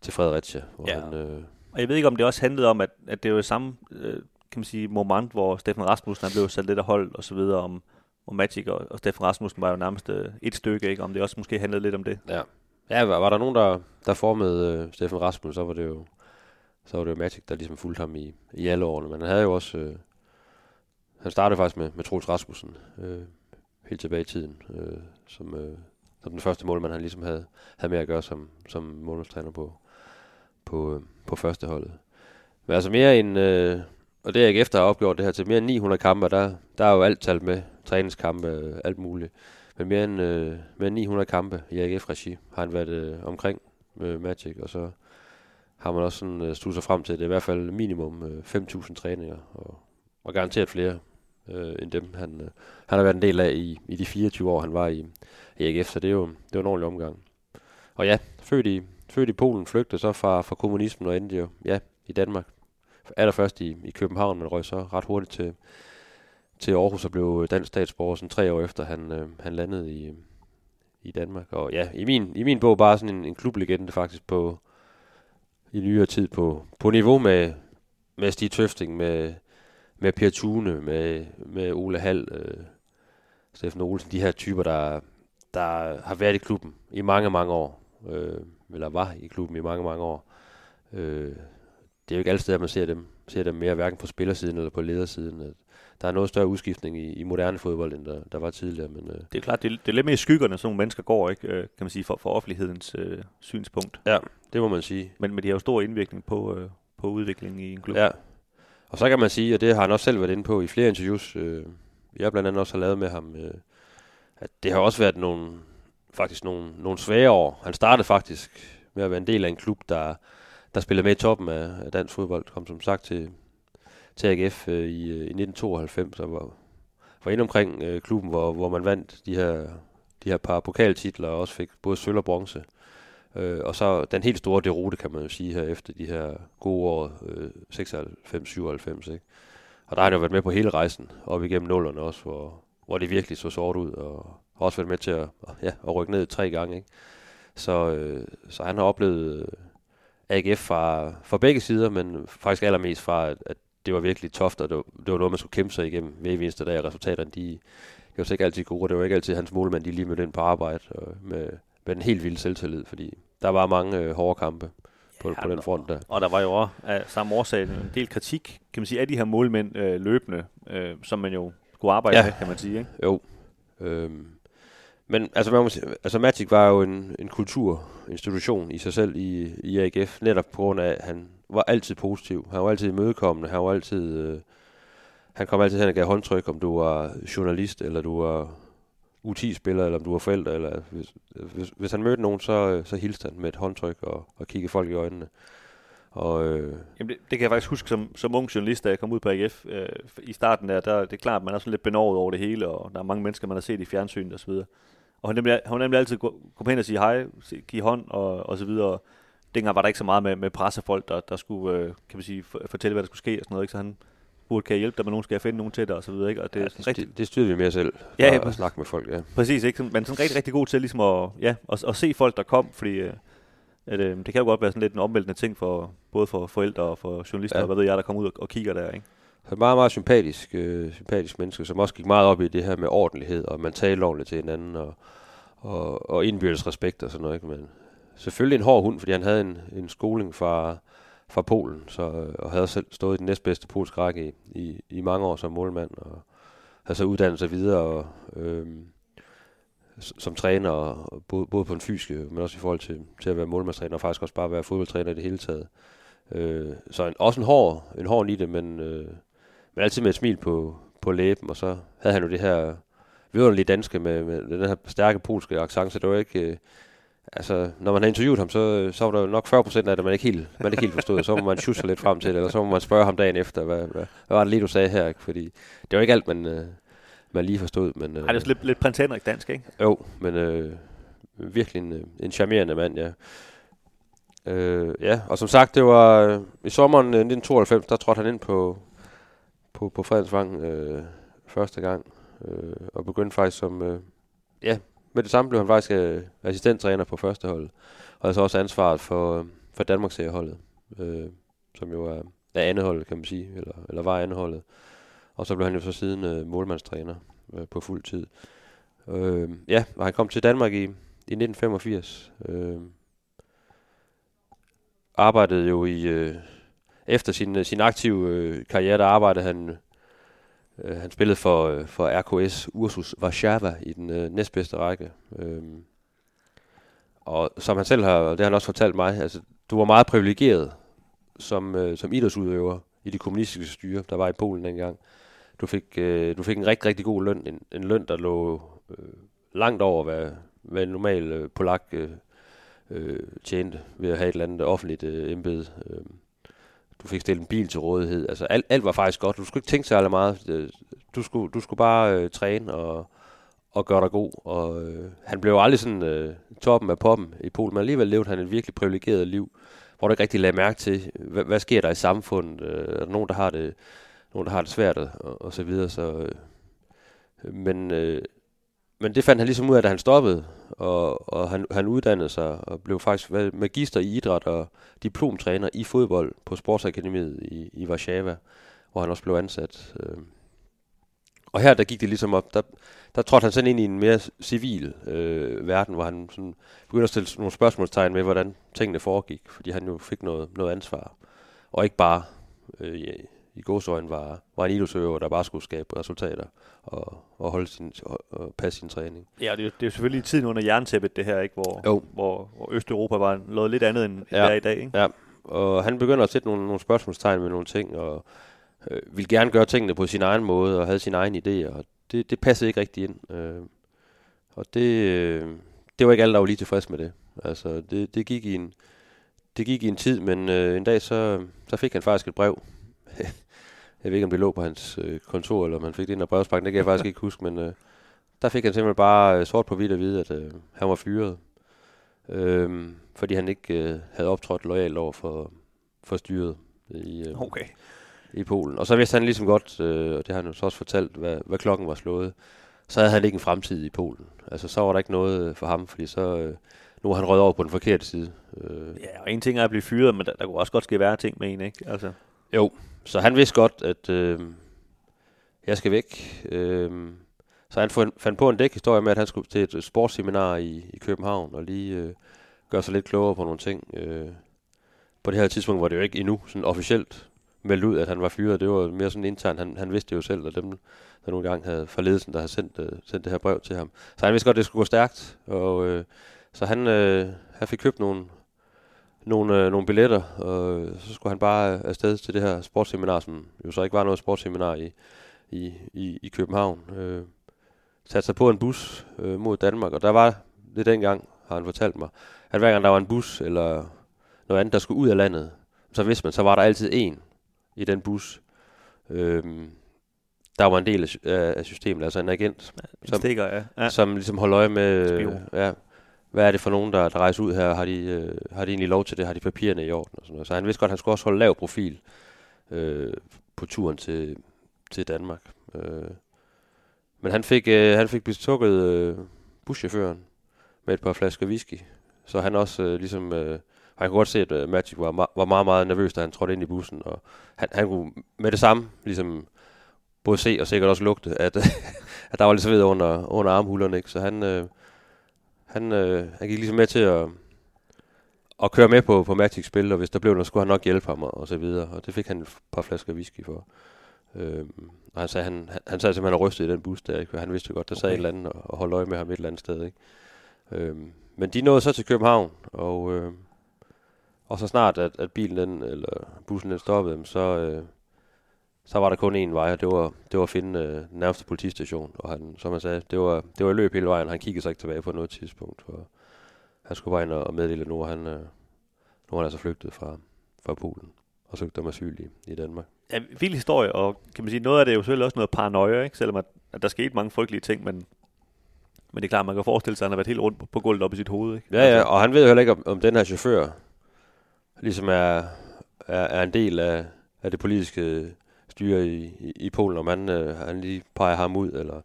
til Fredericia, hvor Ja. han... Øh, Og jeg ved ikke, om det også handlede om, at, at det var samme øh, kan man sige, moment, hvor Steffen Rasmussen han blev sat lidt af hold og så videre om, om Magic, og, og Steffen Rasmussen var jo nærmest øh, et stykke, ikke? Om det også måske handlede lidt om det. Ja, ja var, var der nogen, der, der formede øh, Steffen Rasmussen, så var det jo så var det jo Magic, der ligesom fulgte ham i, i alle årene. Men han havde jo også... Øh, han startede faktisk med, med Troels Rasmussen øh, helt tilbage i tiden, øh, som, øh, som den første målmand, han ligesom havde, havde med at gøre som, som målmandstræner på, på, øh, på første holdet. Men altså mere end... Øh, og det er ikke efter at have opgjort det her til mere end 900 kampe, der, der er jo alt talt med, træningskampe, øh, alt muligt. Men mere end, øh, mere end 900 kampe i AGF-regi har han været øh, omkring øh, Magic, og så har man også sådan øh, studset frem til, at det er i hvert fald minimum øh, 5.000 træninger, og, og garanteret flere øh, end dem, han, øh, han har været en del af i, i de 24 år, han var i, i AGF, så det er jo det var en ordentlig omgang. Og ja, født i, født i Polen, flygtede så fra, fra kommunismen og endte jo ja, i Danmark. Allerførst i, i København, men røg så ret hurtigt til, til Aarhus og blev dansk statsborger sådan tre år efter, han, øh, han landede i, i Danmark. Og ja, i min, i min bog bare sådan en, en klublegende faktisk på i nyere tid på, på niveau med, med Stig Tøfting, med, med Per Thune, med, med Ole Hall, øh, Steffen Olsen, de her typer, der, der har været i klubben i mange, mange år, øh, eller var i klubben i mange, mange år. Øh, det er jo ikke alle steder, man ser dem, ser dem mere, hverken på spillersiden eller på ledersiden. Der er noget større udskiftning i, i moderne fodbold, end der, der var tidligere. Men, øh, Det er klart, det er, det er lidt mere i skyggerne, sådan nogle mennesker går, ikke? Øh, kan man sige, for, for offentlighedens øh, synspunkt. det må man sige. Men, men de har jo stor indvirkning på, øh, på udviklingen i en klub. Ja. Og så kan man sige, og det har han også selv været inde på i flere interviews, øh, jeg blandt andet også har lavet med ham, øh, at det har også været nogle, faktisk nogle, nogle svære år. Han startede faktisk med at være en del af en klub, der, der spillede med i toppen af, dansk fodbold. Kom som sagt til, til AGF øh, i, øh, i 1992 og var, var inde omkring øh, klubben, hvor, hvor man vandt de her, de her par pokaltitler og også fik både sølv og bronze. Øh, og så den helt store derute, kan man jo sige, her efter de her gode år, øh, 96-97, ikke? Og der har han jo været med på hele rejsen, op igennem nullerne også, hvor, hvor det virkelig så sort ud, og har også været med til at, ja, at rykke ned tre gange, ikke? Så, øh, så han har oplevet øh, AGF fra, fra begge sider, men faktisk allermest fra, at, at det var virkelig toft, og det var, det var noget, man skulle kæmpe sig igennem hver eneste dag, og resultaterne, de, det var så ikke altid gode, det var ikke altid hans målmand, de lige mødte ind på arbejde, og med, med en helt vild selvtillid, fordi der var mange øh, hårde kampe på, ja, på den front der. Og der var jo også af samme årsag en del kritik, kan man sige, af de her målmænd øh, løbende, øh, som man jo skulle arbejde ja. med, kan man sige. Ikke? Jo. Øhm. Men altså, man må sige, altså Magic var jo en, en kulturinstitution i sig selv i, i AGF, netop på grund af, at han var altid positiv. Han var altid imødekommende. Han var altid... Øh, han kom altid hen og gav håndtryk, om du var journalist, eller du var U10-spiller, eller om du var forældre. Eller hvis, hvis, hvis han mødte nogen, så, øh, så hilste han med et håndtryk og, og kiggede folk i øjnene. Og, øh, Jamen det, det kan jeg faktisk huske som, som ung journalist, da jeg kom ud på AGF. Øh, I starten der, der, det er klart, at man er sådan lidt benovet over det hele, og der er mange mennesker, man har set i fjernsynet osv. Og han nemlig, han nemlig altid gå hen og sige hej, give hånd og, og så videre. Dengang var der ikke så meget med, med pressefolk, der, der skulle øh, kan man sige, fortælle, hvad der skulle ske og sådan noget. Ikke? Så han burde kan hjælpe dig med nogen, skal jeg finde nogen til dig og så videre. Ikke? Og det, ja, det, rigtig, det, styrer vi mere selv, ja, ja, at snakke med folk. Ja. Præcis, ikke? men sådan rigtig, rigtig god til ligesom at, ja, at, at se folk, der kom, fordi øh, at, øh, det kan jo godt være sådan lidt en omvæltende ting for både for forældre og for journalister, ja. og hvad ved jeg, der kommer ud og, og kigger der. Ikke? Så meget, meget sympatisk, øh, sympatisk menneske, som også gik meget op i det her med ordentlighed, og man talte ordentligt til hinanden, og, og, og indbyrdes respekt og sådan noget. Ikke? Men selvfølgelig en hård hund, fordi han havde en, en skoling fra, fra Polen, så, øh, og havde selv stået i den næstbedste polske række i, i, i mange år som målmand, og havde så uddannet sig videre og, øh, som træner, og både, både på den fysiske, men også i forhold til, til at være målmandstræner, og faktisk også bare være fodboldtræner i det hele taget. Øh, så en, også en hård, en hård i det, men, øh, men altid med et smil på, på læben, og så havde han jo det her vidunderlige danske med, med den her stærke polske accent, så det var ikke... Øh, altså, når man har interviewet ham, så, så var der nok 40 procent af det, man ikke helt, man ikke helt forstod. Så må man sjusse lidt frem til det, eller så må man spørge ham dagen efter, hvad, hvad, hvad var det lige, du sagde her? Ikke? Fordi det var ikke alt, man, øh, man lige forstod. Men, øh, Ej, det er lidt, lidt prins Henrik dansk, ikke? Jo, men øh, virkelig en, øh, en charmerende mand, ja. Øh, ja, og som sagt, det var øh, i sommeren 1992, der trådte han ind på, på, på Fredensvang øh, første gang, øh, og begyndte faktisk som, øh, ja, med det samme blev han faktisk øh, assistenttræner på første hold, og altså også ansvaret for, øh, for Danmarks serieholdet, øh, som jo er, er andet hold, kan man sige, eller, eller var andet holdet. Og så blev han jo så siden øh, målmandstræner øh, på fuld tid. Øh, ja, og han kom til Danmark i, i 1985. Øh, arbejdede jo i... Øh, efter sin, øh, sin aktive øh, karriere, der arbejdede han... Øh, han spillede for, øh, for RKS Ursus Warszawa i den øh, næstbedste række. Øh, og som han selv har, og det har han også fortalt mig, altså, du var meget privilegeret som, øh, som idrætsudøver i det kommunistiske styre, der var i Polen dengang. Du fik, øh, du fik en rigtig, rigtig god løn. En, en løn, der lå øh, langt over, hvad, hvad en normal øh, polak øh, øh, tjente ved at have et eller andet offentligt øh, embede. Øh, du fik stillet en bil til rådighed. Altså alt, alt var faktisk godt. Du skulle ikke tænke så meget. Øh, du skulle, du skulle bare øh, træne og, og gøre dig god. Og øh, han blev aldrig sådan øh, toppen af poppen i Polen, men alligevel levede han et virkelig privilegeret liv, hvor du ikke rigtig lagde mærke til, hvad, hvad sker der i samfundet? Øh, er der nogen, der har det, nogen, der har det svært og, og så videre. Så, øh, men, øh, men det fandt han ligesom ud af, da han stoppede, og, og han, han uddannede sig og blev faktisk magister i idræt og diplomtræner i fodbold på Sportsakademiet i, i Warszawa, hvor han også blev ansat. Øh. Og her der gik det ligesom op, der, der trådte han sådan ind i en mere civil øh, verden, hvor han sådan begyndte at stille nogle spørgsmålstegn med, hvordan tingene foregik, fordi han jo fik noget, noget ansvar. Og ikke bare øh, i godsøjen var, var en idrætsøver, der bare skulle skabe resultater og, og, holde sin, og, passe sin træning. Ja, det er, det er selvfølgelig tiden under jerntæppet, det her, ikke? Hvor, jo. hvor, hvor Østeuropa var noget lidt andet, end ja. det er i dag. Ikke? Ja, og han begynder at sætte nogle, nogle spørgsmålstegn med nogle ting, og øh, ville gerne gøre tingene på sin egen måde, og havde sin egen idé, og det, det passede ikke rigtig ind. Øh, og det, øh, det var ikke alle, der var lige tilfreds med det. Altså, det, det gik i en, det gik i en tid, men øh, en dag så, så fik han faktisk et brev. jeg ved ikke, om det lå på hans øh, kontor, eller om han fik det ind af brevsprækken, det kan jeg faktisk ikke huske, men øh, der fik han simpelthen bare øh, sort på hvidt at vide, at øh, han var fyret. Øh, fordi han ikke øh, havde optrådt lojalt over for, for styret i, øh, Okay. i Polen. Og så vidste han ligesom godt, øh, og det har han jo så også fortalt, hvad, hvad klokken var slået, så havde han ikke en fremtid i Polen. Altså så var der ikke noget øh, for ham, fordi så øh, nu er han røget over på den forkerte side. Øh, Ja, og en ting er at blive fyret, men der, der kunne også godt ske værre ting med en, ikke? Altså, jo, så han vidste godt, at øh, jeg skal væk. Øh, så han fandt på en dækhistorie med, at han skulle til et sportsseminar i, i København og lige øh, gøre sig lidt klogere på nogle ting. Øh, på det her tidspunkt var det jo ikke endnu sådan officielt meldt ud, at han var fyret. Det var mere sådan internt. Han, han vidste jo selv, at dem, der nogle gange havde forledelsen, der havde sendt, øh, sendt det her brev til ham. Så han vidste godt, at det skulle gå stærkt. Og, øh, så han, øh, han fik købt nogle, nogle, øh, nogle billetter, og så skulle han bare afsted til det her sportsseminar, som jo så ikke var noget sportsseminar i, i, i, i København. Øh, satte sig på en bus øh, mod Danmark, og der var det dengang, har han fortalt mig, at hver gang der var en bus eller noget andet, der skulle ud af landet, så vidste man, så var der altid en i den bus. Øhm, der var en del af, af systemet, altså en agent, en Som- stikker, ja. ja. som ligesom holder øje med, øh, Spion. ja, hvad er det for nogen, der, der rejser ud her? Har de, øh, har de egentlig lov til det? Har de papirerne i orden? Og sådan noget. Så han vidste godt, at han skulle også holde lav profil øh, på turen til, til Danmark. Øh, men han fik, øh, han fik bestukket øh, buschaufføren med et par flasker whisky. Så han også øh, ligesom... Øh, han kunne godt se, at øh, Magic var, ma- var meget, meget nervøs, da han trådte ind i bussen. Og han, han kunne med det samme ligesom både se og sikkert også lugte, at, at der var lidt sved under, under armhulerne. Ikke? Så han, øh, han, øh, han gik ligesom med til at, at køre med på, på Magic spil, og hvis der blev noget, skulle han nok hjælpe ham og, og så videre. Og det fik han et par flasker whisky for. Øhm, og han sagde, han, han, han sad simpelthen og rystede i den bus der, ikke? han vidste godt, der sad Okay. en eller anden og, og holdt øje med ham et eller andet sted. Ikke? Øhm, men de nåede så til København, og, øh, og så snart, at, at bilen den, eller bussen den stoppede, så, øh, så var der kun én vej, og det var, det var at finde øh, nærmeste politistation. Og han, som han sagde, det var, det var løb hele vejen, han kiggede sig ikke tilbage på noget tidspunkt. For han skulle bare ind og og meddele, at nu er han, øh, nu er han altså flygtet fra, fra Polen og søgt om asyl i, i Danmark. ja, vild historie, og kan man sige, noget af det er jo selvfølgelig også noget paranoia, ikke? selvom at, at der skete mange frygtelige ting, men, men det er klart, man kan forestille sig, at han har været helt rundt på, på gulvet op i sit hoved. Ikke? Ja, ja, og han ved jo heller ikke, om, om den her chauffør ligesom er, er, er en del af, af det politiske styre i, i, i Polen, om han, øh, han lige peger ham ud. Eller,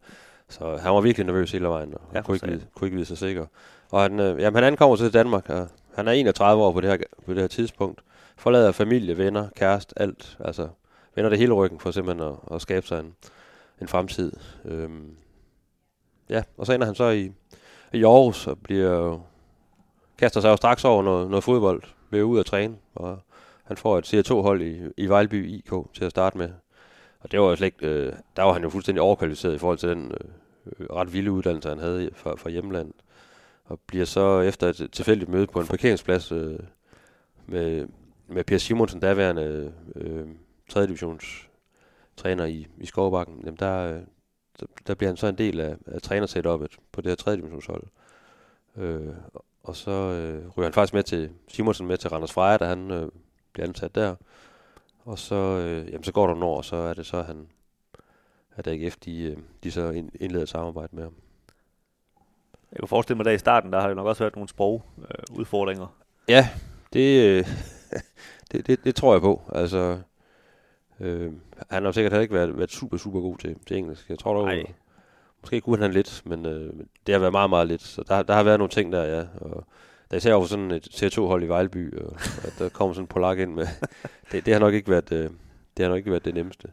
så han var virkelig nervøs hele vejen, og Ja, kunne, ikke vide, kunne ikke vide sig sikker. Og han, øh, jamen, han ankommer til Danmark, og han er 31 år på det her, på det her tidspunkt. Forlader familie, venner, kæreste, alt. Altså, vender det hele ryggen for simpelthen at, at skabe sig en, en fremtid. Øhm, ja, og så ender han så i, i Aarhus og bliver kaster sig jo straks over noget, noget fodbold, bliver ud at træne, og han får et CR2-hold i, i Vejlby IK til at starte med. Og det var jo slet ikke, øh, der var han jo fuldstændig overkvalificeret i forhold til den øh, ret vilde uddannelse, han havde fra, fra hjemlandet. Og bliver så efter et tilfældigt møde på en parkeringsplads øh, med, med Per Simonsen, daværende øh, 3. divisions træner i, i Skovbakken, jamen der, øh, der, der bliver han så en del af, af trænersetupet på det her 3. divisionshold. Øh, og så øh, ryger han faktisk med til Simonsen med til Randers Freja, da han øh, bliver ansat der. Og så, øh, jamen, så går der nogle år, og så er det så, han, at AGF de, øh, de så ind, indleder et samarbejde med ham. Jeg kan forestille mig, at i starten, der har jo nok også været nogle sprogudfordringer. Øh, udfordringer. Ja, det, øh, det, det, det tror jeg på. Altså, øh, han har sikkert heller ikke været, været super, super god til, til engelsk. Jeg tror dog, måske kunne han lidt, men øh, det har været meget, meget lidt. Så der, der har været nogle ting der, ja. Og der er især over sådan et CR2-hold i Vejlby, og at der kommer sådan en polak ind med. Det, det, har nok ikke været, øh, det har nok ikke været det nemmeste.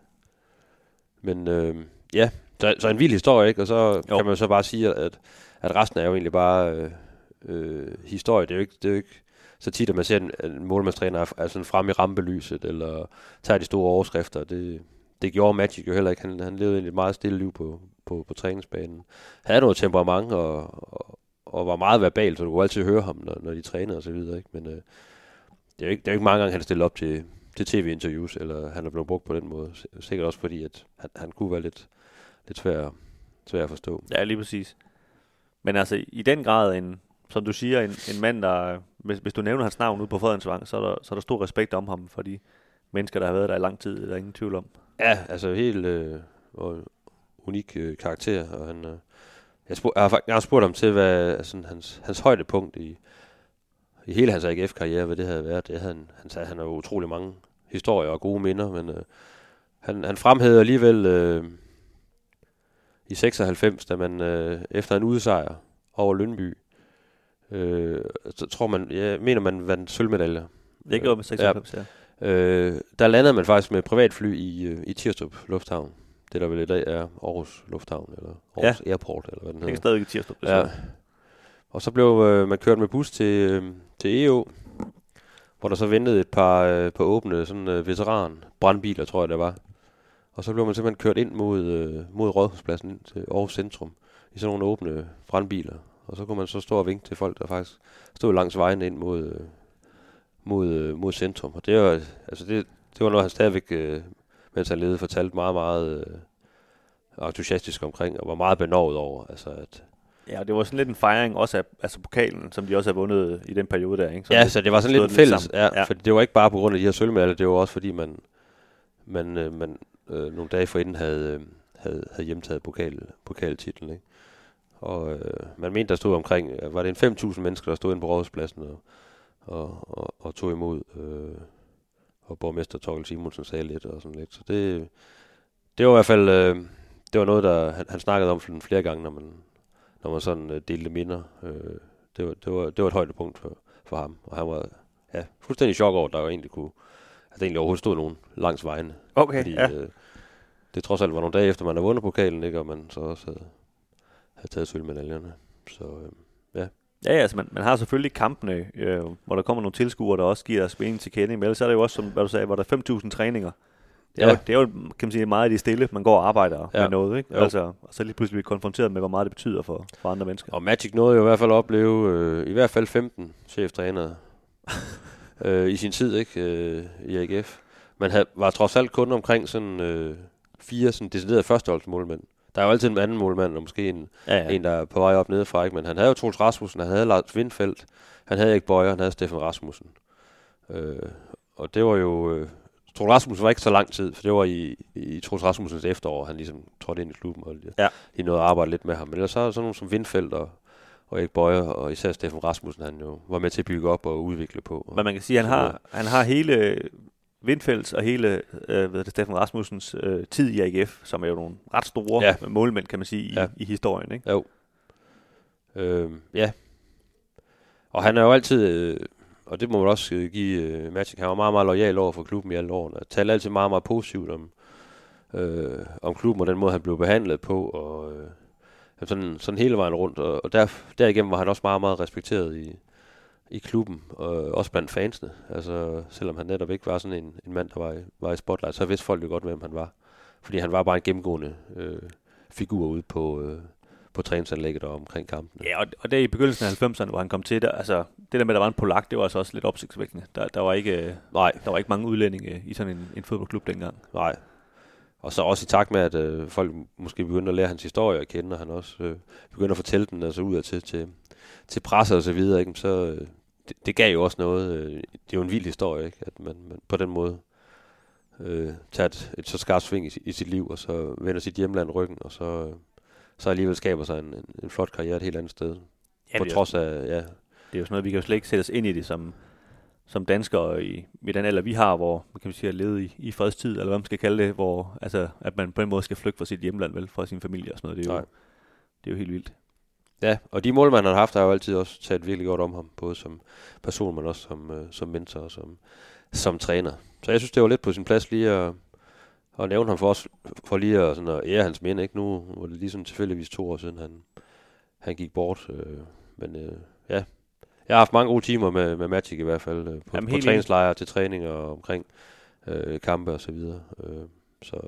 Men øh, ja, så, så en vild historie, ikke? Og så Jo. kan man så bare sige, at, at resten er jo egentlig bare øh, øh, historie. Det er, jo ikke, det er jo ikke så tit, at man ser en, en målmandstræner er, er sådan frem i rampelyset, eller tager de store overskrifter. Det, det gjorde Magic jo heller ikke. Han, han levede egentlig et meget stille liv på, på, på træningsbanen. Havde noget temperament, og, og, og var meget verbal, så du kunne altid høre ham, når, når de trænede og så videre. Ikke? Men øh, det, er ikke, det er jo ikke mange gange, han stiller op til, til tv-interviews, eller han er blevet brugt på den måde. Sikkert også fordi, at han, han kunne være lidt, lidt svær, svær at forstå. Ja, lige præcis. Men altså, i den grad en, som du siger, en, en mand, der, hvis, hvis du nævner hans navn ude på Fredensvang, så er, der, så er der stor respekt om ham for de mennesker, der har været der i lang tid, det er der ingen tvivl om. Ja, altså helt øh, unik øh, karakter, og han, øh, jeg, spurg, jeg, har, jeg har spurgt ham til, hvad altså, hans, hans højdepunkt i, i hele hans AGF-karriere, hvad det havde været. Det havde han, han sagde, han har utrolig mange historier og gode minder, men øh, han, han fremhævede alligevel øh, i 96, da man øh, efter en udsejr over Lønby, øh, så tror man, jeg mener man vandt sølvmedaljer. Det gjorde med 96, ja. Øh, der landede man faktisk med privatfly i, øh, i Tirstrup Lufthavn. Det der vel i dag er Aarhus Lufthavn, eller Aarhus ja. Airport, eller hvad den Det er hedder. stadig i det Ja. Og så blev øh, man kørt med bus til, øh, til EO, hvor der så ventede et par øh, på åbne sådan øh, veteran brandbiler, tror jeg det var. Og så blev man simpelthen kørt ind mod, øh, mod Rådhuspladsen ind til Aarhus Centrum i sådan nogle åbne brandbiler. Og så kunne man så stå og vinke til folk, der faktisk stod langs vejen ind mod, øh, mod, øh, mod centrum. Og det var, altså det, det var noget, han stadigvæk, øh, mens han levede, fortalte meget, meget øh, entusiastisk omkring, og var meget benovet over. Altså, at, Ja, og det var sådan lidt en fejring også af altså pokalen, som de også har vundet i den periode der, ikke? ja, så det var sådan lidt en fælles, sammen. ja, Ja. for det var ikke bare på grund af de her sølvmedaljer, det var også fordi man, man, øh, man øh, nogle dage forinden havde, øh, havde, havde hjemtaget pokal, pokaltitlen, ikke? Og øh, man mente, der stod omkring, øh, var det en 5.000 mennesker, der stod inde på Rådhuspladsen og, og, og, og tog imod, øh, og borgmester Torkel Simonsen sagde lidt og sådan lidt. Så det, det var i hvert fald, øh, det var noget, der han, han snakkede om flere gange, når man, når man sådan øh, delte minder. Øh, det, var, det, var, det var et højdepunkt for, for ham, og han var ja, fuldstændig chok over, at der jo egentlig kunne, at der egentlig overhovedet stod nogen langs vejene. Okay, Fordi ja. øh, det trods alt var nogle dage efter, man havde vundet pokalen, ikke? og man så også havde, havde taget sølvmedaljerne. Så øh, Ja, ja, altså man, man har selvfølgelig kampene, øh, hvor der kommer nogle tilskuere, der også giver spænding til kende. Men ellers er det jo også, som hvad du sagde, hvor der er 5.000 træninger. Det er, Ja. jo, det er jo, kan man sige, meget i det stille, man går og arbejder ja. Med noget, ikke? Jo. Altså, og så lige pludselig blive konfronteret med, hvor meget det betyder for, for andre mennesker. Og Magic nåede jo i hvert fald at opleve øh, i hvert fald 15 cheftrænere øh, i sin tid ikke øh, i AGF. Man havde, var trods alt kun omkring sådan øh, fire sådan deciderede førsteholdsmålmænd. Der er jo altid en anden målmand, og måske en, Ja, ja. en der er på vej op nedefra. Ikke? Men han havde jo Troels Rasmussen, han havde Lars Windfeldt, han havde ikke Bøjer, han havde Steffen Rasmussen. Øh, og det var jo... Øh, Troels Rasmussen var ikke så lang tid, for det var i, i Troels Rasmussens efterår, han ligesom trådte ind i klubben, og Ja. de nåede at arbejde lidt med ham. Men ellers så er sådan nogle som Windfeldt og, og Erik Bøjer, og især Steffen Rasmussen, han jo var med til at bygge op og udvikle på. Men man kan sige, at han har, han har hele Vindfelds og hele øh, ved det, Steffen Rasmussens øh, tid i AGF, som er jo nogle ret store Ja. målmænd, kan man sige, i, ja. i historien. Ikke? Jo. Øh, ja. Og han er jo altid, øh, og det må man også øh, give øh, Magic, han var meget, meget lojal over for klubben i alle årene. Han talte altid meget, meget positivt om, øh, om klubben og den måde, han blev behandlet på, og øh, sådan, sådan hele vejen rundt. Og, og der, derigennem var han også meget, meget respekteret i, i klubben, og også blandt fansene. Altså, selvom han netop ikke var sådan en, en mand, der var i, var i spotlight, så vidste folk jo godt, hvem han var. Fordi han var bare en gennemgående øh, figur ude på, øh, på træningsanlægget og omkring kampene. Ja, og, og der i begyndelsen af 90'erne, hvor han kom til, der, altså, det der med, at der var en polak, det var altså også lidt opsigtsvækkende. Der, der, var ikke, øh, Nej, der var ikke mange udlændinge i sådan en, en fodboldklub dengang. nej. Og så også i takt med, at øh, folk måske begyndte at lære hans historie at kende, og han også øh, begyndte at fortælle den altså ud til, til, til presse og så videre, ikke? så øh, det, det gav jo også noget. Øh, det er jo en vild historie, ikke? at man, man på den måde øh, tager et, et så skarpt sving i, i sit liv, og så vender sit hjemland ryggen, og så, øh, så alligevel skaber sig en, en, en flot karriere et helt andet sted. Ja, på trods af, ja, det er jo sådan noget, vi kan jo slet ikke sætte os ind i det som, som danskere i, i den alder, vi har, hvor man kan sige, at leve i, i fredstid, eller hvad man skal kalde det, hvor altså, at man på den måde skal flygte fra sit hjemland, vel, fra sin familie og sådan noget. Det er jo, Nej. det er jo helt vildt. Ja, og de målmænd, han har haft, har jo altid også talt virkelig godt om ham, både som person, men også som, øh, som mentor og som, som træner. Så jeg synes, det var lidt på sin plads lige at, at nævne ham for os, for lige at, sådan at ære hans minde. Ikke? Nu var det lige sådan tilfældigvis to år siden, han, han gik bort. Øh, men øh, ja, jeg har haft mange gode timer med, med Magic i hvert fald, øh, på, Jamen, på træningslejre, til træning og omkring øh, kampe og så videre. Øh, så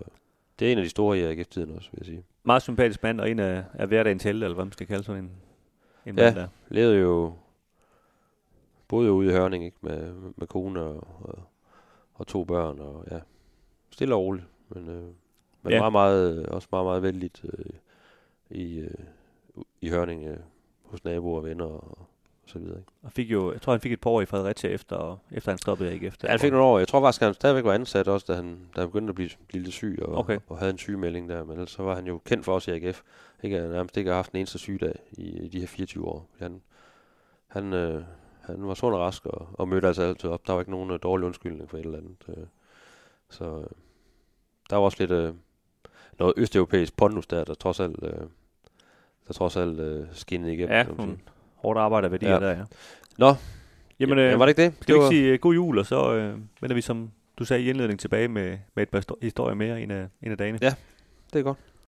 det er en af de store i AGF-tiden også, vil jeg sige. Meget sympatisk mand, og en af, af hverdagens helte, eller hvad man skal kalde sådan en, en Ja. mand der. levede jo boede jo ude i Hørning ikke med, med kone og, og, og to børn og ja stille og roligt men, øh, men Ja. meget meget også meget meget vældigt øh, i øh, i Hørning øh, hos naboer og venner og, og så videre. Ikke? Og fik jo, jeg tror, han fik et par år i Fredericia efter, efter han stoppede ikke efter. Ja, han fik nogle år. Jeg tror faktisk, han stadigvæk var ansat også, da han, da han begyndte at blive, blive lidt syg og, Okay. og havde en sygemelding der. Men ellers så var han jo kendt for os i AGF. Ikke, han nærmest ikke har haft en eneste sygedag i, i de her 24 år. Han, han, øh, han var sund og rask og, og mødte altså altid op. Der var ikke nogen øh, dårlig undskyldning for et eller andet. Øh. Så øh, der var også lidt øh, noget østeuropæisk pondus der, der trods alt, øh, der trods alt øh, skinnede igennem. Ja. Hårdt arbejde værdier Ja. der, ja. Nå, Jamen, ja, øh, var det ikke det? skal vi var, ikke sige uh, god jul, og så øh, vender vi, som du sagde i indledning, tilbage med, med et par sto- historier mere en af, en af dagene. Ja. det er godt.